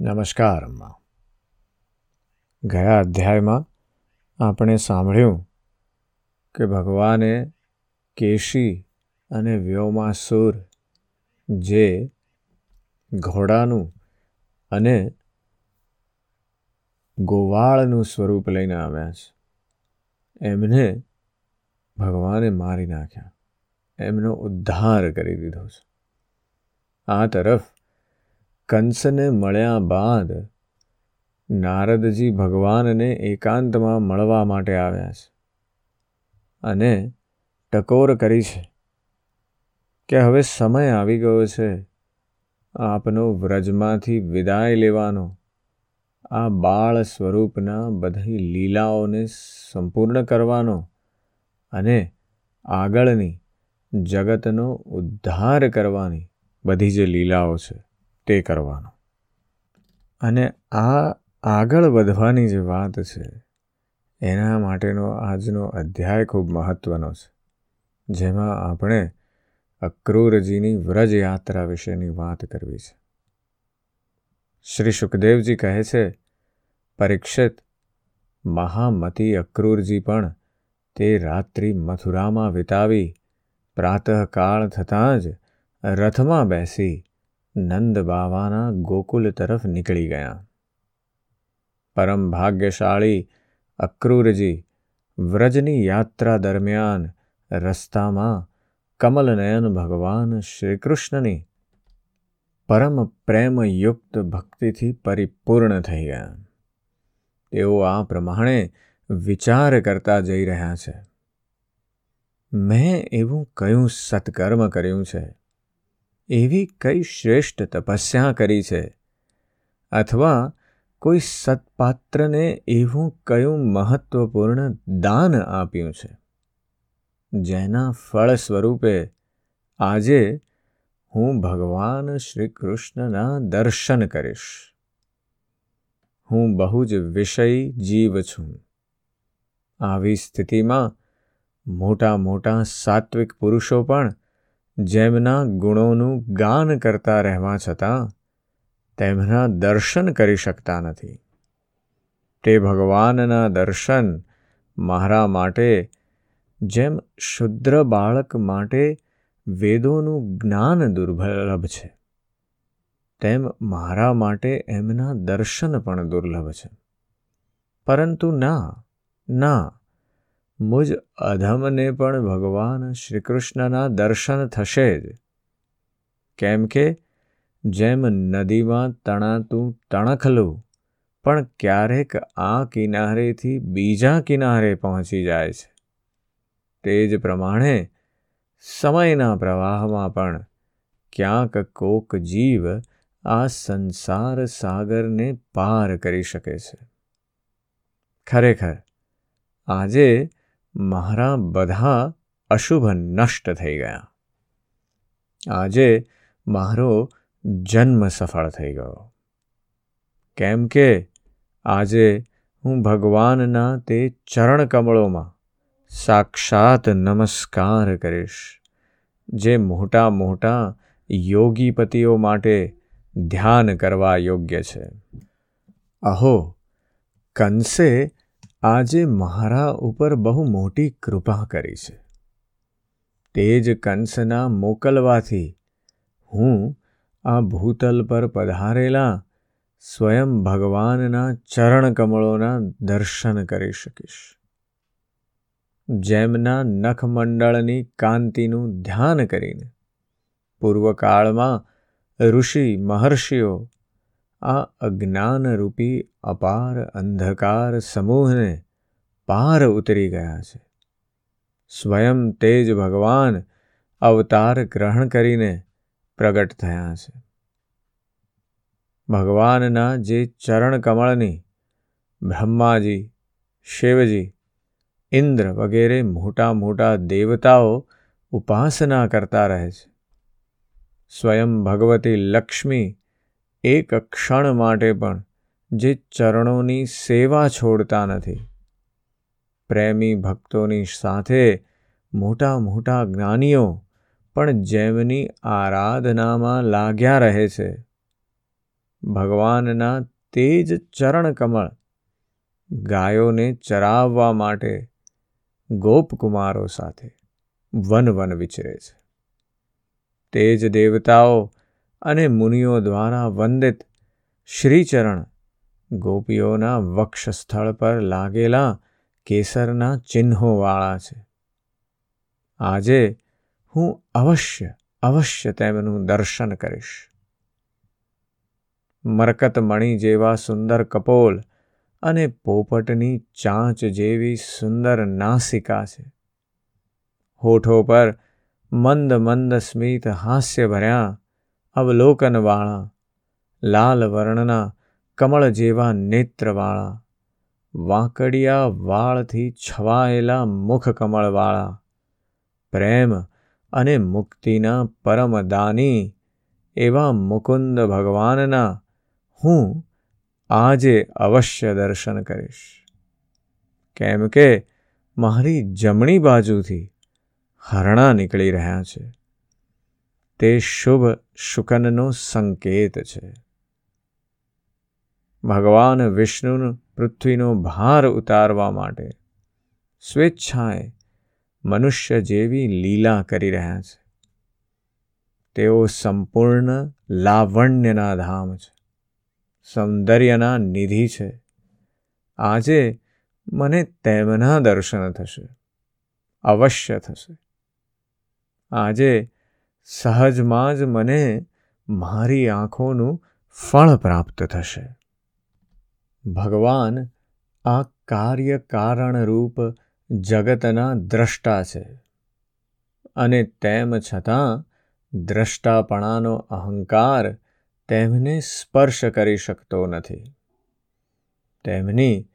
નમસ્કાર, અમ્મા. ગયા અધ્યાયમાં આપણે સાંભળ્યું કે ભગવાને કેશી અને વ્યોમાસુર જે ઘોડાનું અને ગોવાળનું સ્વરૂપ લઈને આવ્યા છે, એમને ભગવાને મારી નાખ્યા. એમનો ઉદ્ધાર કરી દીધો છે. આ તરફ કંસને મળ્યા બાદ નારદજી ભગવાનને એકાંતમાં મળવા માટે આવ્યા છે અને ટકોર કરી છે કે હવે સમય આવી ગયો છે આપનો વ્રજમાંથી વિદાય લેવાનો. આ બાળ સ્વરૂપના બધી લીલાઓને સંપૂર્ણ કરવાનો અને આગળની જગતનો ઉદ્ધાર કરવાની બધી જે લીલાઓ છે. તે કરવાનો. અને આ આગળ વધવાની જે વાત છે, એના માટેનો આજનો અધ્યાય ખૂબ મહત્ત્વનો છે. જેમાં આપણે અક્રૂરજીની વ્રજ યાત્રા વિશેની વાત કરવી છે. શ્રી સુખદેવજી કહે છે, પરીક્ષિત મહામતી અક્રૂરજી પણ તે રાત્રિ મથુરામાં વિતાવી પ્રાતઃકાળ થતાં જ રથમાં બેસી નંદ બાવાના ગોકુલ તરફ નીકળી ગયા પરમ ભાગ્યશાળી અક્રૂરજી વ્રજની યાત્રા દરમિયાન રસ્તામાં કમલનયન ભગવાન શ્રીકૃષ્ણની પરમ પ્રેમયુક્ત ભક્તિથી પરિપૂર્ણ થઈ ગયા તેઓ આ પ્રમાણે વિચાર કરતા જઈ રહ્યા છે। મેં એવું કયું સત્કર્મ કર્યું છે? એવી કઈ શ્રેષ્ઠ તપસ્યા કરી છે? અથવા કોઈ સત્પાત્રને એવું કયું મહત્વપૂર્ણ દાન આપ્યું છે? જેના ફળ સ્વરૂપે આજે હું ભગવાન શ્રી કૃષ્ણના દર્શન કરીશ. હું બહુ જ વિષય જીવ છું. આવી સ્થિતિમાં મોટા મોટા સાત્વિક પુરુષો પણ જેમના ગુણોનું ગાન કરતા રહેવા છતાં તેમના દર્શન કરી શકતા નથી. તે ભગવાનના દર્શન મારા માટે જેમ શુદ્ર બાળક માટે વેદોનું જ્ઞાન દુર્લભ છે, તેમ મારા માટે એમના દર્શન પણ દુર્લભ છે. પરંતુ ના ના મુજ અધમને પણ ભગવાન શ્રીકૃષ્ણના દર્શન થશે જ. કેમ કે જેમ નદીમાં તણાતું તણખલું, પણ ક્યારેક આ કિનારેથી બીજા કિનારે પહોંચી જાય છે. તે જ પ્રમાણે સમયના પ્રવાહમાં પણ ક્યાંક કોક જીવ આ સંસાર સાગરને પાર કરી શકે છે. ખરેખર, આજે મારા બધા અશુભ નષ્ટ થઈ ગયા. આજે મારો જન્મ સફળ થઈ ગયો. કેમ કે આજે હું ભગવાનના તે ચરણ કમળોમાં સાક્ષાત નમસ્કાર કરીશ, જે મોટા મોટા યોગીપતિઓ માટે ધ્યાન કરવા યોગ્ય છે. અહો, કંસે આજે મારા ઉપર બહુ મોટી કૃપા કરી છે. તે જ કંસના મોકલવાથી હું આ ભૂતલ પર પધારેલા સ્વયં ભગવાનના ચરણ કમળોના દર્શન કરી શકીશ. જેમના નખમંડળની કાંતિનું ધ્યાન કરીને પૂર્વકાળમાં ઋષિ મહર્ષિઓ આ અજ્ઞાનરૂપી અપાર અંધકાર સમૂહને પાર ઉતરી ગયા છે. સ્વયં તેજ ભગવાન અવતાર ગ્રહણ કરીને પ્રગટ થયા છે. ભગવાનના જે ચરણ કમળની બ્રહ્માજી, શિવજી, ઇન્દ્ર વગેરે મોટા મોટા દેવતાઓ ઉપાસના કરતા રહે છે. સ્વયં ભગવતી લક્ષ્મી એક ક્ષણ માટે પણ જે ચરણોની સેવા છોડતા નથી. પ્રેમી ભક્તોની સાથે મોટા મોટા જ્ઞાનીઓ પણ જેમની આરાધનામાં લાગ્યા રહે છે. ભગવાનના તે જ ચરણકમળ ગાયોને ચરાવવા માટે ગોપકુમારો સાથે વન વન વિચરે છે. તે જ દેવતાઓ અને મુનિઓ દ્વારા વંદિત શ્રીચરણ ગોપીઓના વક્ષસ્થળ પર લાગેલા કેસરના ચિહ્નોવાળા છે. આજે હું અવશ્ય અવશ્ય તેમનું દર્શન કરીશ. મરકતમણી જેવા સુંદર કપોલ અને પોપટની ચાંચ જેવી સુંદર નાસિકા છે. હોઠો પર મંદ મંદ સ્મિત હાસ્ય ભર્યા અવલોકનવાળા લાલ વર્ણના, કમળ જેવા નેત્રવાળા વાંકડિયા વાળથી છવાયેલા મુખ કમળવાળા પ્રેમ અને મુક્તિના પરમદાની એવા મુકુંદ ભગવાનના હું આજે અવશ્ય દર્શન કરીશ. કેમ કે મારી જમણી બાજુથી હરણા નીકળી રહ્યા છે. તે શુભ શુકનનો સંકેત છે. ભગવાન વિષ્ણુનું પૃથ્વીનો ભાર ઉતારવા માટે સ્વેચ્છાએ મનુષ્ય જેવી લીલા કરી રહ્યા છે. તેઓ સંપૂર્ણ લાવણ્યના ધામ છે. સૌંદર્યના નિધિ છે. આજે મને તેમના દર્શન થશે. અવશ્ય થશે. આજે સહજમાં જ મને મારી આંખોનું ફળ પ્રાપ્ત થશે. ભગવાન આ કાર્ય કારણરૂપ જગતના દ્રષ્ટા છે અને તેમ છતાં દ્રષ્ટાપણાનો અહંકાર તેમને સ્પર્શ કરી શકતો નથી. તેમની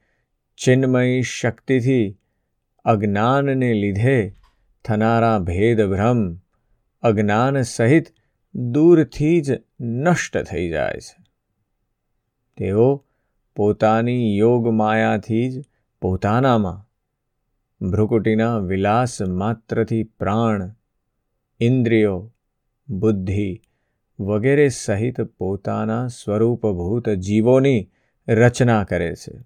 ચિન્મયી શક્તિથી અજ્ઞાનને લીધે થનારા ભેદભ્રમ અજ્ઞાન સહિત દૂરથી જ નષ્ટ થઈ જાય છે. તેઓ પોતાની યોગ માયાથી જ પોતાનામાં ભ્રુકુટીના વિલાસ માત્રથી પ્રાણ, ઇન્દ્રિયો, બુદ્ધિ વગેરે સહિત પોતાના સ્વરૂપભૂત જીવોની રચના કરે છે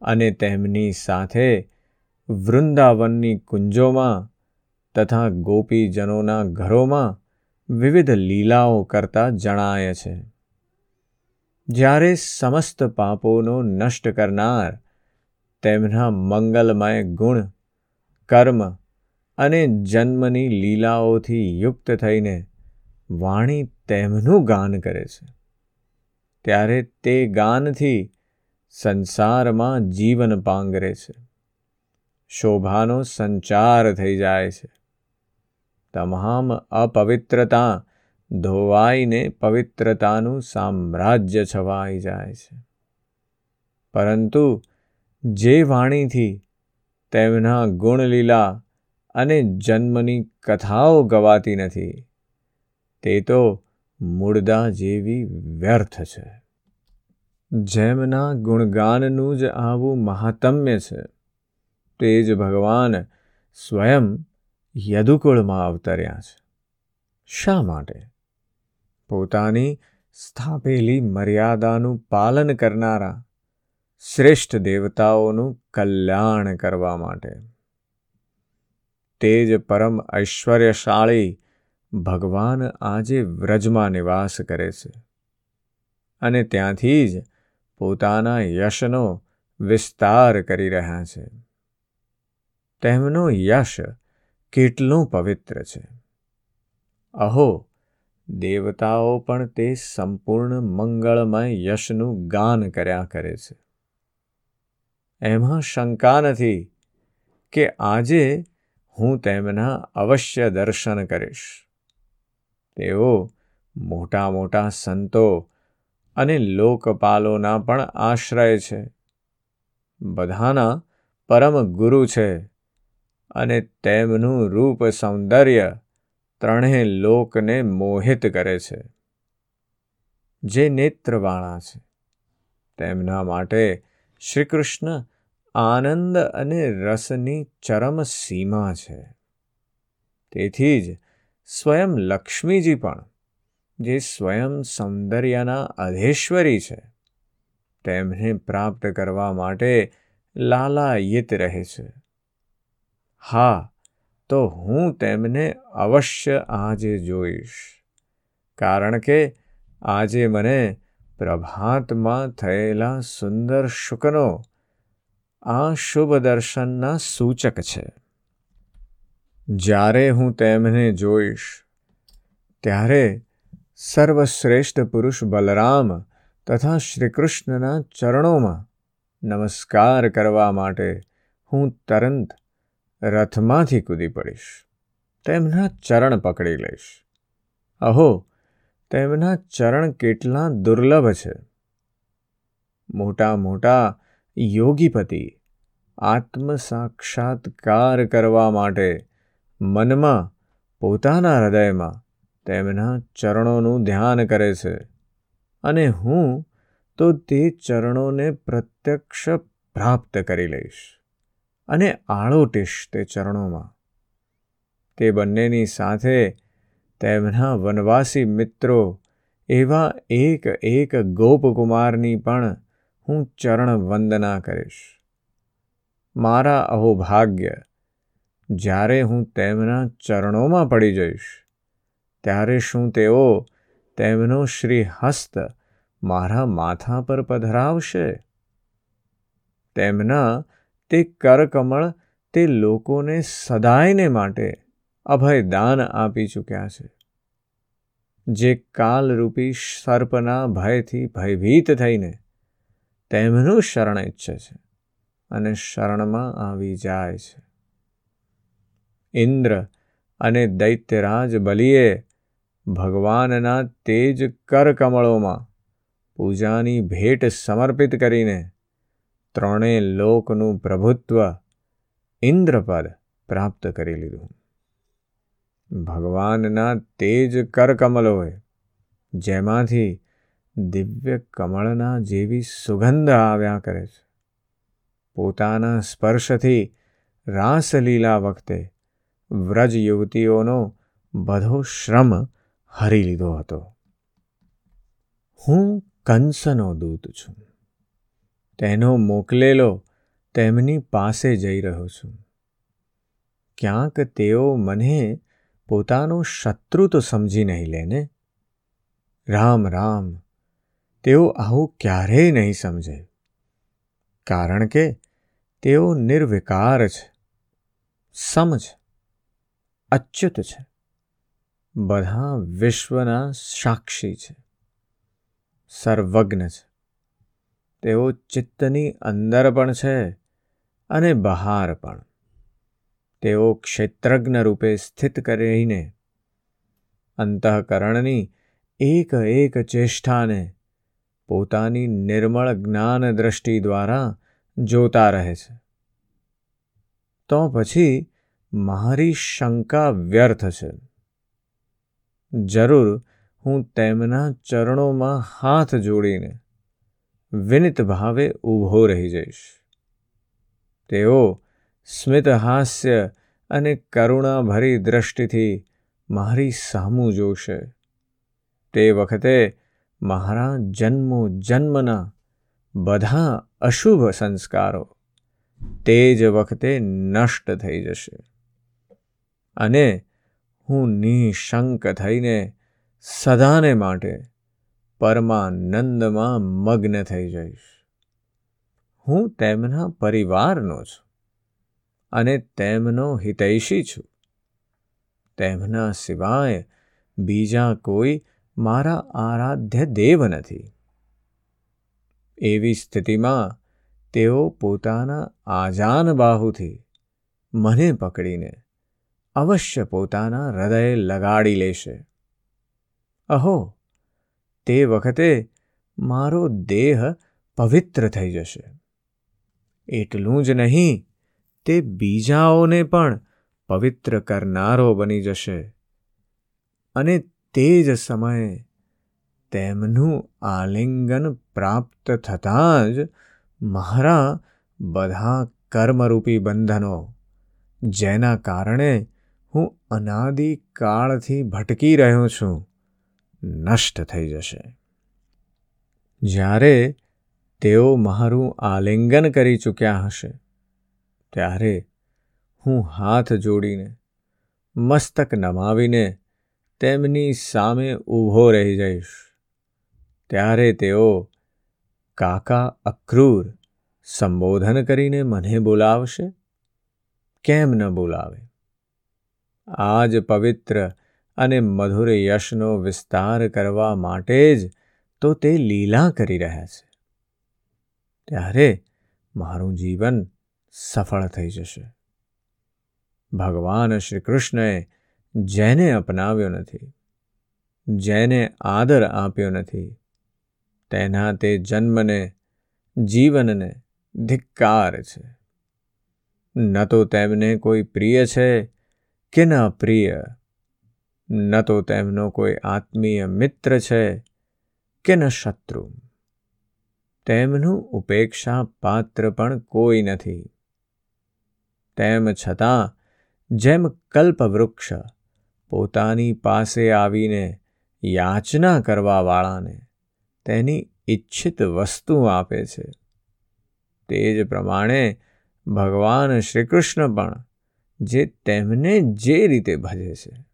અને તેમની સાથે વૃંદાવનની કુંજોમાં તથા ગોપીજનોના ઘરોમાં વિવિધ લીલાઓ કરતા જણાય છે. જ્યારે સમસ્ત પાપોનો નષ્ટ કરનાર તેમના મંગલમય ગુણ, કર્મ અને જન્મની લીલાઓથી યુક્ત થઈને વાણી તેમનું ગાન કરે છે. ત્યારે તે ગાનથી સંસારમાં જીવન પાંગરે છે. શોભાનો સંચાર થઈ જાય છે. તમામ અપવિત્રતા ધોવાઈને પવિત્રતાનું સામ્રાજ્ય છવાઈ જાય છે પરંતુ જે વાણીથી તેમના ગુણલીલા અને જન્મની કથાઓ ગવાતી નથી તે તો મૂળદા જેવી વ્યર્થ છે જેમના ગુણગાનનું જ આવું મહાત્મ્ય છે તે જ ભગવાન સ્વયં યદુકુળમાં અવતર્યા છે. શા માટે? પોતાની સ્થાપેલી મર્યાદાનું પાલન કરનારા શ્રેષ્ઠ દેવતાઓનું કલ્યાણ કરવા માટે. તે જ પરમ ઐશ્વર્યશાળી ભગવાન આજે વ્રજમાં નિવાસ કરે છે અને ત્યાંથી જ પોતાના યશનો વિસ્તાર કરી રહ્યા છે. તેમનો યશ કેટલું પવિત્ર છે. અહો, દેવતાઓ પણ તે સંપૂર્ણ મંગળમય યશનું ગાન કર્યા કરે છે. એમાં શંકા નથી કે આજે હું તેમના અવશ્ય દર્શન કરીશ. તેઓ મોટા મોટા સંતો અને લોકપાલોના પણ આશ્રય છે. બધાના પરમ ગુરુ છે. અને તેમનું રૂપ સૌંદર્ય ત્રણેય લોકને મોહિત કરે છે, જે નેત્રવાળા છે. તેમના માટે શ્રીકૃષ્ણ આનંદ અને રસની ચરમ સીમા છે. તેથી જ સ્વયં લક્ષ્મીજી પણ, જે સ્વયં સૌંદર્યના અધેશ્વરી છે, તેમને પ્રાપ્ત કરવા માટે લાલાયિત રહે છે. હા, તો હું તેમને અવશ્ય આજે જોઈશ. કારણ કે આજે મને પ્રભાતમાં થયેલા સુંદર શુકનો આ શુભ દર્શનના સૂચક છે. જ્યારે હું તેમને જોઈશ, ત્યારે સર્વશ્રેષ્ઠ પુરુષ બલરામ તથા શ્રીકૃષ્ણના ચરણોમાં નમસ્કાર કરવા માટે હું તરંત રથમાંથી કૂદી પડીશ. તેમના ચરણ પકડી લઈશ. અહો, તેમના ચરણ કેટલા દુર્લભ છે. મોટા મોટા યોગીપતિ આત્મ સાક્ષાત્કાર કરવા માટે મનમાં, પોતાના હૃદયમાં તેમના ચરણોનું ધ્યાન કરે છે. અને હું તો તે ચરણોને પ્રત્યક્ષ પ્રાપ્ત કરી લઈશ. અને આળોટીશ તે ચરણોમાં. તે બંનેની સાથે તેમના વનવાસી મિત્રો એવા એક એક ગોપકુમારની પણ હું ચરણ વંદના કરીશ. મારા અહોભાગ્ય, જ્યારે હું તેમના ચરણોમાં પડી જઈશ, ત્યારે શું તેઓ તેમનો શ્રી હસ્ત મારા માથા પર પધરાવશે? તેમના તે કરકમળ તે લોકોને સદાયને માટે અભયદાન આપી ચૂક્યા છે. જે કાલરૂપી સર્પના ભયથી ભયભીત થઈને તેમનું શરણ ઈચ્છે છે અને શરણમાં આવી જાય છે. ઇન્દ્ર અને દૈત્યરાજ બલિએ ભગવાનના તેજ કરકમળોમાં પૂજાની ભેટ સમર્પિત કરીને ત્રણેય લોકનું પ્રભુત્વ ઇન્દ્રપદ પ્રાપ્ત કરી લીધું. ભગવાનના તેજ કરકમલોએ જેમાંથી દિવ્ય કમળના જેવી સુગંધ આવ્યા કરે છે. પોતાના સ્પર્શથી રાસલીલા વખતે વ્રજ યુવતીઓનો બધો શ્રમ હરી લીધો હતો. હું કંસનો દૂત છું. તેનો મોકલેલો, તેમની પાસે જઈ રહ્યો છું. ક્યાંક તેઓ મને પોતાનો શત્રુ તો સમજી નહીં લે ને? રામ રામ, તેઓ આવું ક્યારેય નહીં સમજે. કારણ કે તેઓ નિર્વિકાર છે સમજ અચ્યુત છે. બધા વિશ્વના સાક્ષી છે, સર્વજ્ઞ છે. તેઓ ચિત્તની અંદર પણ છે અને બહાર પણ. તેઓ ક્ષેત્રજ્ઞ રૂપે સ્થિત કરીને અંતઃકરણની એક એક ચેષ્ટાને પોતાની નિર્મળ જ્ઞાન દ્રષ્ટિ દ્વારા જોતા રહે છે. તો પછી મારી શંકા વ્યર્થ છે. જરૂર હું તેમના ચરણોમાં હાથ જોડીને વિનિત ભાવે ઊભો રહી જઈશ તેઓ સ્મિત હાસ્ય અને કરુણાભરી દ્રષ્ટિથી મારી સામું જોશે તે વખતે મારા જન્મો જન્મના બધા અશુભ સંસ્કારો તે જ વખતે નષ્ટ થઈ જશે અને હું નિશંક થઈને સદાને માટે પરમાનંદમાં મગ્ન થઈ જઈશ. હું તેમના પરિવારનો છું અને તેમનો હિતૈષી છું. તેમના સિવાય બીજા કોઈ મારા આરાધ્ય દેવ નથી. એવી સ્થિતિમાં તેઓ પોતાના આજાન બાહુથી મને પકડીને અવશ્ય પોતાના હૃદય લગાડી લેશે. અહો તે વખતે મારો દેહ પવિત્ર થઈ જશે. એટલું જ નહીં, તે બીજાઓને પણ પવિત્ર કરનારો બની જશે. અને તે જ સમયે તેમનું આલિંગન પ્રાપ્ત થતાં જ મારા બધા કર્મરૂપી બંધનો, જેના કારણે હું અનાદિકાળથી ભટકી રહ્યો છું. નષ્ટ થઈ જશે. જ્યારે તેઓ મારું આલિંગન કરી ચૂક્યા હશે, ત્યારે હું હાથ જોડીને, મસ્તક નમાવીને તેમની સામે ઊભો રહી જઈશ. ત્યારે તેઓ કાકા અક્રૂર સંબોધન કરીને મને બોલાવશે? કેમ ન બોલાવે? આ જ પવિત્ર અને મધુર યશનો વિસ્તાર કરવા માટે જ તો તે લીલા કરી રહ્યા છે. ત્યારે મારું જીવન સફળ થઈ જશે. ભગવાન શ્રી કૃષ્ણએ જેને અપનાવ્યો નથી, જેને આદર આપ્યો નથી, તેના તે જન્મને, જીવનને ધિક્કાર છે. ન તો તેમને કોઈ પ્રિય છે કે ન પ્રિય ન તો તેમનો કોઈ આત્મીય મિત્ર છે કે ન શત્રુ. તેમનું ઉપેક્ષા પાત્ર પણ કોઈ નથી. તેમ છતાં, જેમ કલ્પવૃક્ષ પોતાની પાસે આવીને યાચના કરવાવાળાને તેની ઈચ્છિત વસ્તુ આપે છે, તે જ પ્રમાણે ભગવાન શ્રીકૃષ્ણ પણ જે તેમને જે રીતે ભજે છે.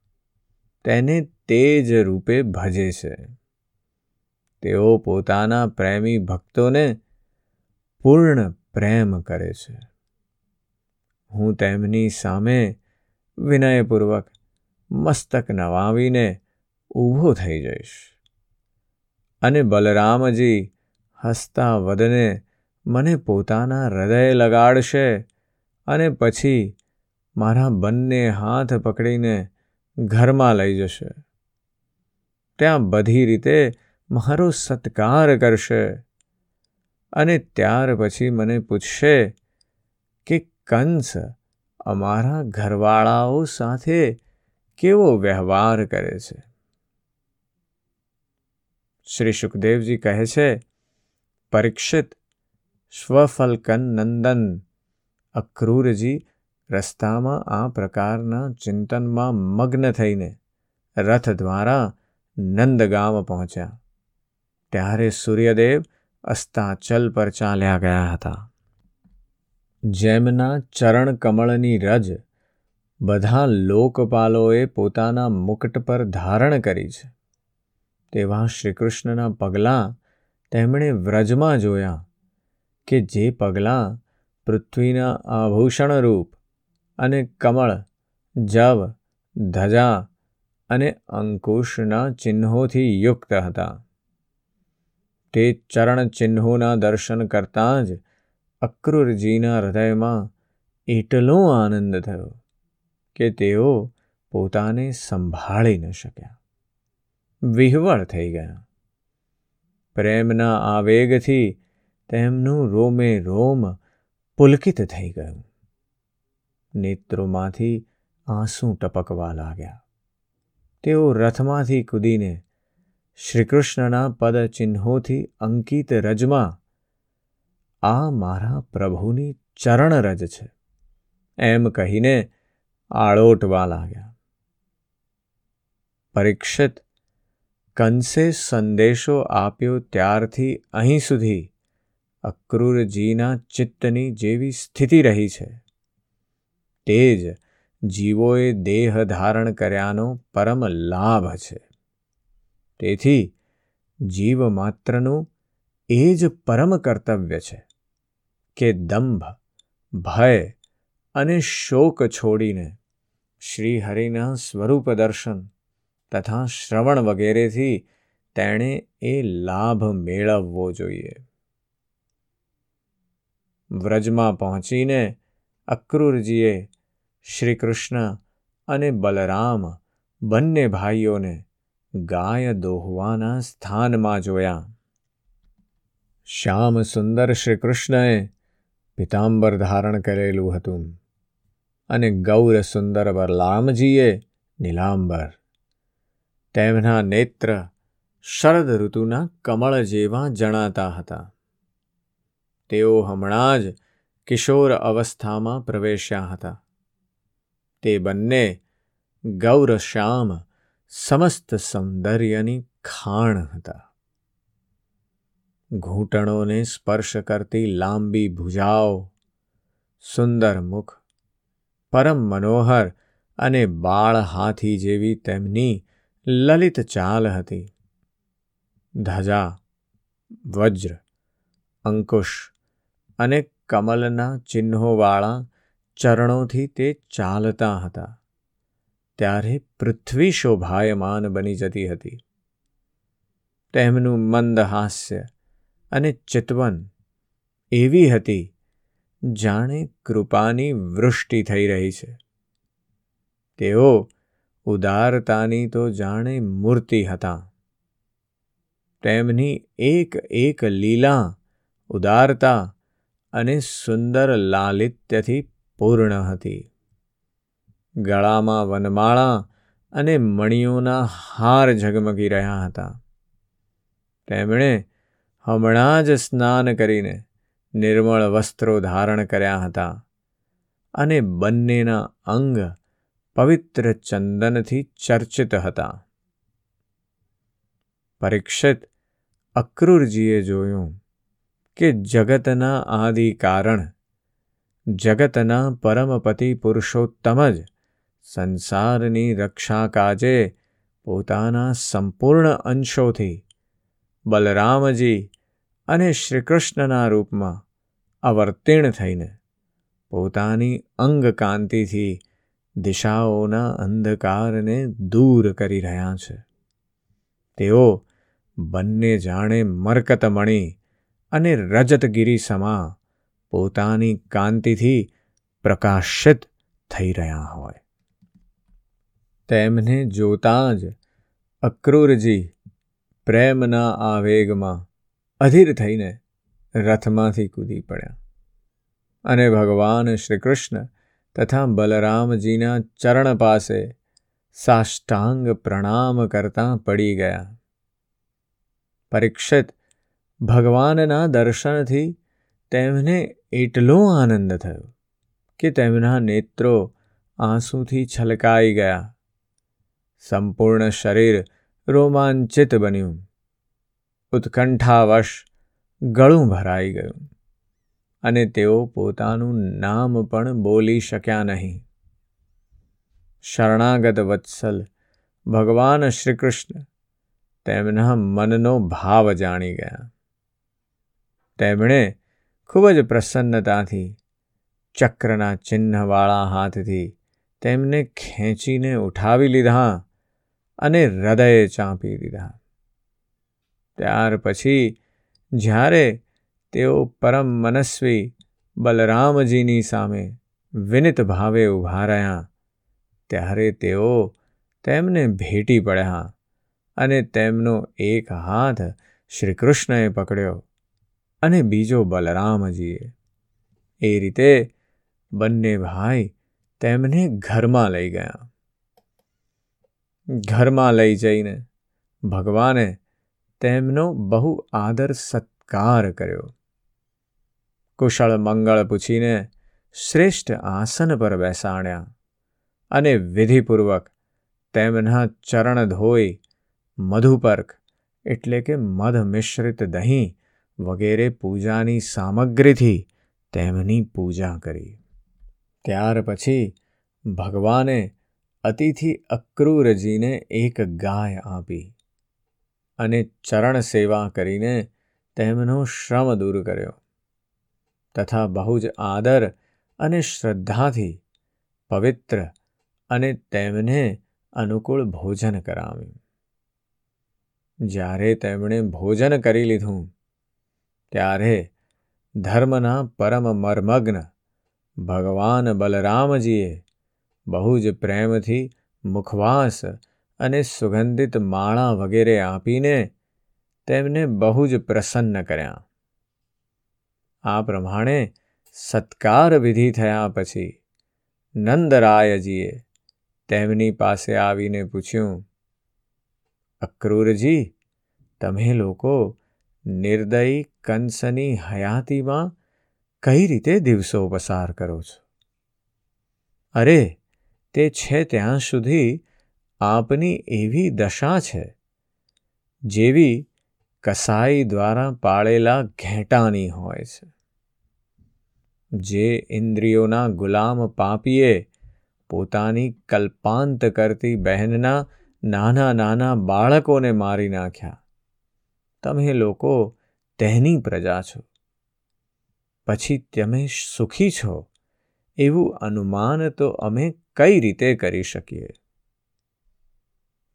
તેને તે જ રૂપે ભજે છે. તેઓ પોતાના પ્રેમી ભક્તોને પૂર્ણ પ્રેમ કરે છે. હું તેમની સામે વિનયપૂર્વક મસ્તક નવાવીને ઊભો થઈ જઈશ અને બલરામજી હસતા વદને મને પોતાના હૃદય લગાડશે અને પછી મારા બંને હાથ પકડીને ઘરમાં લઈ જશે. ત્યાં બધી રીતે મારો સત્કાર કરશે. અને ત્યાર પછી મને પૂછશે કે, કંસ, અમારા ઘરવાળાઓ સાથે કેવો વ્યવહાર કરે છે? શ્રી સુખદેવજી કહે છે, પરીક્ષિત સ્વફલકન નંદન અક્રૂરજી રસ્તામાં આ પ્રકારના ચિંતનમાં મગ્ન થઈને રથ દ્વારા નંદગામ પહોંચ્યા. ત્યારે સૂર્યદેવ અસ્તાચલ પર ચાલ્યા ગયા હતા. જેમના ચરણ કમળની રજ બધા લોકપાલોએ પોતાના મુકટ પર ધારણ કરી છે. તેવા શ્રીકૃષ્ણના પગલાં તેમણે વ્રજમાં જોયા કે જે પગલાં પૃથ્વીના આભૂષણ રૂપ અને કમળ, જવ, ધજા અને અંકુશના ચિહ્નોથી યુક્ત હતા. તે ચરણ ચિહ્નોના દર્શન કરતાં જ અક્રૂરજીના હૃદયમાં એટલો આનંદ થયો કે તેઓ પોતાને સંભાળી ન શક્યા. વિહવળ થઈ ગયા. પ્રેમના આવેગથી તેમનું રોમે રોમ પુલકિત થઈ ગયું. નેત્રોમાંથી આંસુ ટપકવા લાગ્યા. તેઓ રથમાંથી કૂદીને શ્રીકૃષ્ણના પદચિહ્નોથી અંકિત રજમાં, આ મારા પ્રભુની ચરણરજ છે, એમ કહીને આળોટવા લાગ્યા. પરીક્ષિત કંસે સંદેશો આપ્યો ત્યારથી અહીં સુધી અક્રૂરજીના ચિત્તની જેવી સ્થિતિ રહી છે. તે જ જીવોએ દેહ ધારણ કર્યાનો પરમ લાભ છે. તેથી જીવ માત્રનું એ જ પરમ કર્તવ્ય છે કે દંભ, ભય અને શોક છોડીને શ્રીહરિના સ્વરૂપ દર્શન તથા શ્રવણ વગેરેથી તેણે એ લાભ મેળવવો જોઈએ. વ્રજમાં પહોંચીને અક્રૂરજીએ શ્રીકૃષ્ણ અને બલરામ બંને ભાઈઓને ગાય દોહવાના સ્થાનમાં જોયા. શ્યામ સુંદર શ્રી કૃષ્ણએ પિતાંબર ધારણ કરેલું હતું અને ગૌર સુંદર બલરામજીએ નીલાંબર. તેમના નેત્ર શરદ ઋતુના કમળ જેવા જણાતા હતા. તેઓ હમણાં જ કિશોર અવસ્થામાં પ્રવેશ્યા હતા. તે બંને ગૌરશ્યામ સમસ્ત સૌંદર્યની ખાણ હતા. ઘૂંટણોને સ્પર્શ કરતી લાંબી ભુજાઓ, સુંદર મુખ, પરમ મનોહર અને બાળ હાથી જેવી તેમની લલિત ચાલ હતી. ધજા, વજ્ર, અંકુશ અને કમલના ચિહ્નોવાળા ચરણોથી તે ચાલતા હતા. ત્યારે પૃથ્વી શોભાયમાન બની જતી હતી. તેમનું મંદ હાસ્ય અને ચિતવન એવી હતી, જાણે કૃપાની વૃષ્ટિ થઈ રહી છે. તેઓ ઉદારતાની તો જાણે મૂર્તિ હતા. તેમની એક એક લીલા, ઉદારતા અને સુંદર લાલિત્યથી પૂર્ણ હતી. ગળામાં વનમાળા અને મણિયોના હાર ઝગમગી રહ્યા હતા. તેમણે હમણાં જ સ્નાન કરીને નિર્મળ વસ્ત્રો ધારણ કર્યા હતા અને બંનેના અંગ પવિત્ર ચંદનથી ચર્ચિત હતા. પરીક્ષિત અક્રૂરજીએ જોયું કે જગતના આદિ કારણ જગતના પરમપતિ પુરુષોત્તમ જ સંસારની રક્ષા કાજે પોતાના સંપૂર્ણ અંશોથી બલરામજી અને શ્રીકૃષ્ણના રૂપમાં અવર્તીર્ણ થઈને પોતાની અંગકાંતિથી દિશાઓના અંધકારને દૂર કરી રહ્યા છે. તેઓ બંને જાણે મરકતમણી અને રજતગીરી સમા પોતાની કાંતિથી પ્રકાશિત થઈ રહ્યા હોય. તેમને જોતાં જ અક્રૂરજી પ્રેમના આવેગમાં અધીર થઈને રથમાંથી કૂદી પડ્યા અને ભગવાન શ્રી કૃષ્ણ તથા બલરામજીના ચરણ પાસે સાષ્ટાંગ પ્રણામ કરતાં પડી ગયા. પરીક્ષિત ભગવાનના દર્શનથી તેમને એટલો આનંદ થયો કે તેમના નેત્રો આંસુથી છલકાઈ ગયા. સંપૂર્ણ શરીર રોમાંચિત બન્યું. ઉત્કંઠાવશ ગળું ભરાઈ ગયું અને તેઓ પોતાનું નામ પણ બોલી શક્યા નહીં. શરણાગત વત્સલ ભગવાન શ્રી કૃષ્ણ તેમના મનનો ભાવ જાણી ગયા. તેમણે ખૂબ જ પ્રસન્નતાથી, ચક્રના ચિહ્નવાળા હાથથી તેમને ખેંચીને ઉઠાવી લીધા અને હૃદયે ચાંપી દીધા. ત્યાર પછી જ્યારે તેઓ પરમ મનસ્વી બલરામજીની સામે વિનિત ભાવે ઊભા રહ્યા, ત્યારે તેઓ તેમને ભેટી પડ્યા અને તેમનો એક હાથ શ્રીકૃષ્ણએ પકડ્યો. અને બીજો બલરામજીએ એ રીતે બંને ભાઈ તેમને ઘરમાં લઈ ગયા. ઘરમાં લઈ જઈને ભગવાને તેમનો બહુ આદર સત્કાર કર્યો. કુશળ મંગળ પૂછીને શ્રેષ્ઠ આસન પર બેસાડ્યા અને વિધિપૂર્વક તેમના ચરણ ધોઈ મધુપર્ક એટલે કે મધ મિશ્રિત દહીં વગેરે પૂજાની સામગ્રીથી તેમની પૂજા કરી. ત્યાર પછી ભગવાને અતિથિ અક્રૂરજીને એક ગાય આપી અને ચરણ સેવા કરીને તેમનો શ્રમ દૂર કર્યો. તથા બહુ જ આદર અને શ્રદ્ધાથી પવિત્ર અને તેમને અનુકૂળ ભોજન કરાવ્યું. જ્યારે તેમણે ભોજન કરી લીધું ત્યારે ધર્મના પરમ મર્મગ્ન ભગવાન બલરામજીએ બહુ જ પ્રેમથી મુખવાસ અને સુગંધિત માળા વગેરે આપીને તેમને બહુ જ પ્રસન્ન કર્યા. આ પ્રમાણે સત્કાર વિધિ થયા પછી નંદરાયજીએ તેમની પાસે આવીને પૂછ્યું, અક્રૂરજી, તમે લોકો નિર્દયી કંસની હયાતીમાં કઈ રીતે દિવસો પસાર કરો છો? અરે, તે છે ત્યાં સુધી આપની એવી દશા છે, જેવી કસાઈ દ્વારા પાળેલા ઘેટાની હોય છે. જે ઇન્દ્રિયોના ગુલામ પાપીએ પોતાની કલ્પાંત કરતી બહેનના નાના નાના બાળકોને મારી નાખ્યા. તમે લોકો તેની પ્રજા છો. પછી તમે સુખી છો. એવું અનુમાન તો અમે કઈ રીતે કરી શકીએ?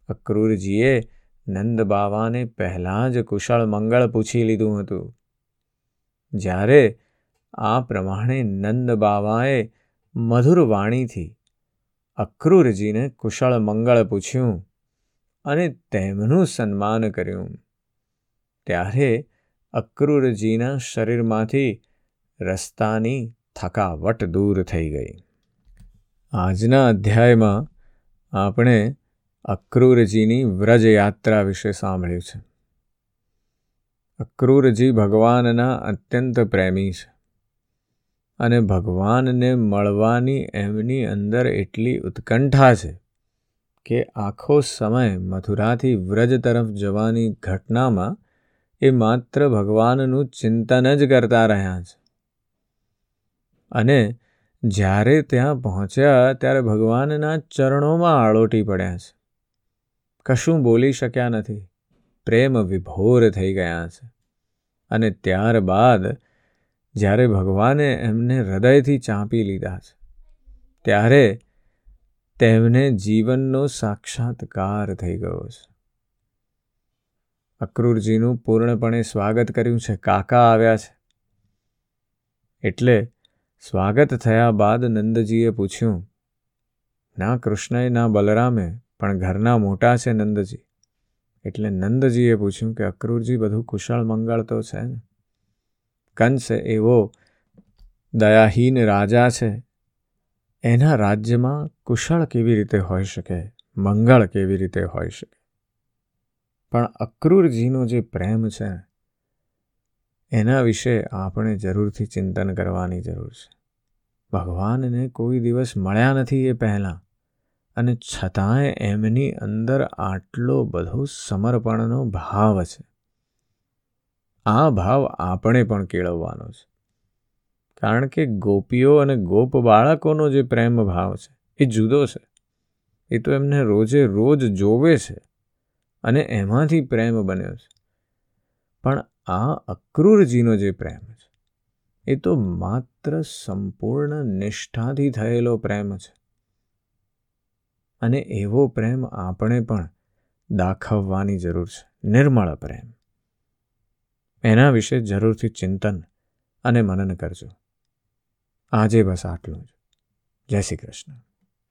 અક્રૂરજીએ નંદ બાવાને પહેલાં જ કુશળ મંગળ પૂછી લીધું હતું. જ્યારે આ પ્રમાણે નંદ બાવાએ મધુર વાણીથી અક્રૂરજીને કુશળ મંગળ પૂછ્યું અને તેમનું સન્માન કર્યું. ત્યારે અક્રૂરજીના શરીરમાંથી રસ્તાની થકાવટ દૂર થઈ ગઈ. આજના અધ્યાયમાં આપણે અક્રૂરજીની વ્રજયાત્રા વિશે સાંભળ્યું છે. અક્રૂરજી ભગવાનના અત્યંત પ્રેમી છે અને ભગવાનને મળવાની એમની અંદર એટલી ઉત્કંઠા છે કે આખો સમય મથુરાથી વ્રજ તરફ જવાની ઘટનામાં એ માત્ર ભગવાનનું ચિંતન જ કરતા રહ્યા છે. અને જ્યારે ત્યાં પહોંચ્યા ત્યારે ભગવાનના ચરણોમાં આળોટી પડ્યા છે. કશું બોલી શક્યા નથી. પ્રેમ વિભોર થઈ ગયા છે. અને ત્યારબાદ જ્યારે ભગવાને એમને હૃદયથી ચાંપી લીધા છે, ત્યારે તેમને જીવનનો સાક્ષાત્કાર થઈ ગયો છે. અક્રૂરજીનું પૂર્ણપણે સ્વાગત કર્યું છે. કાકા આવ્યા છે. એટલે સ્વાગત થયા બાદ નંદજીએ પૂછ્યું, ના કૃષ્ણએ, ના બલરામે, પણ ઘરના મોટા છે નંદજી. એટલે નંદજીએ પૂછ્યું કે, અક્રૂરજી, બધું કુશળ મંગળ તો છે ને? કંસ એવો દયાહીન રાજા છે. એના રાજ્યમાં કુશળ કેવી રીતે હોઈ શકે? મંગળ કેવી રીતે હોઈ શકે? પણ અક્રૂરજીનો જે પ્રેમ છે, એના વિશે આપણે જરૂરથી ચિંતન કરવાની જરૂર છે. ભગવાનને કોઈ દિવસ મળ્યા નથી એ પહેલાં, અને છતાંય એમની અંદર આટલો બધો સમર્પણનો ભાવ છે. આ ભાવ આપણે પણ કેળવવાનો છે. કારણ કે ગોપીઓ અને ગોપ બાળકોનો જે પ્રેમ ભાવ છે, એ જુદો છે. એ તો એમને રોજે રોજ જોવે છે. અને એમાંથી પ્રેમ બન્યો છે. પણ આ અક્રૂરજીનો જે પ્રેમ છે, એ તો માત્ર સંપૂર્ણ નિષ્ઠાથી થયેલો પ્રેમ છે. અને એવો પ્રેમ આપણે પણ દાખવવાની જરૂર છે, નિર્મળ પ્રેમ. એના વિશે જરૂરથી ચિંતન અને મનન કરજો. આજે બસ આટલું જ. જય શ્રી કૃષ્ણ.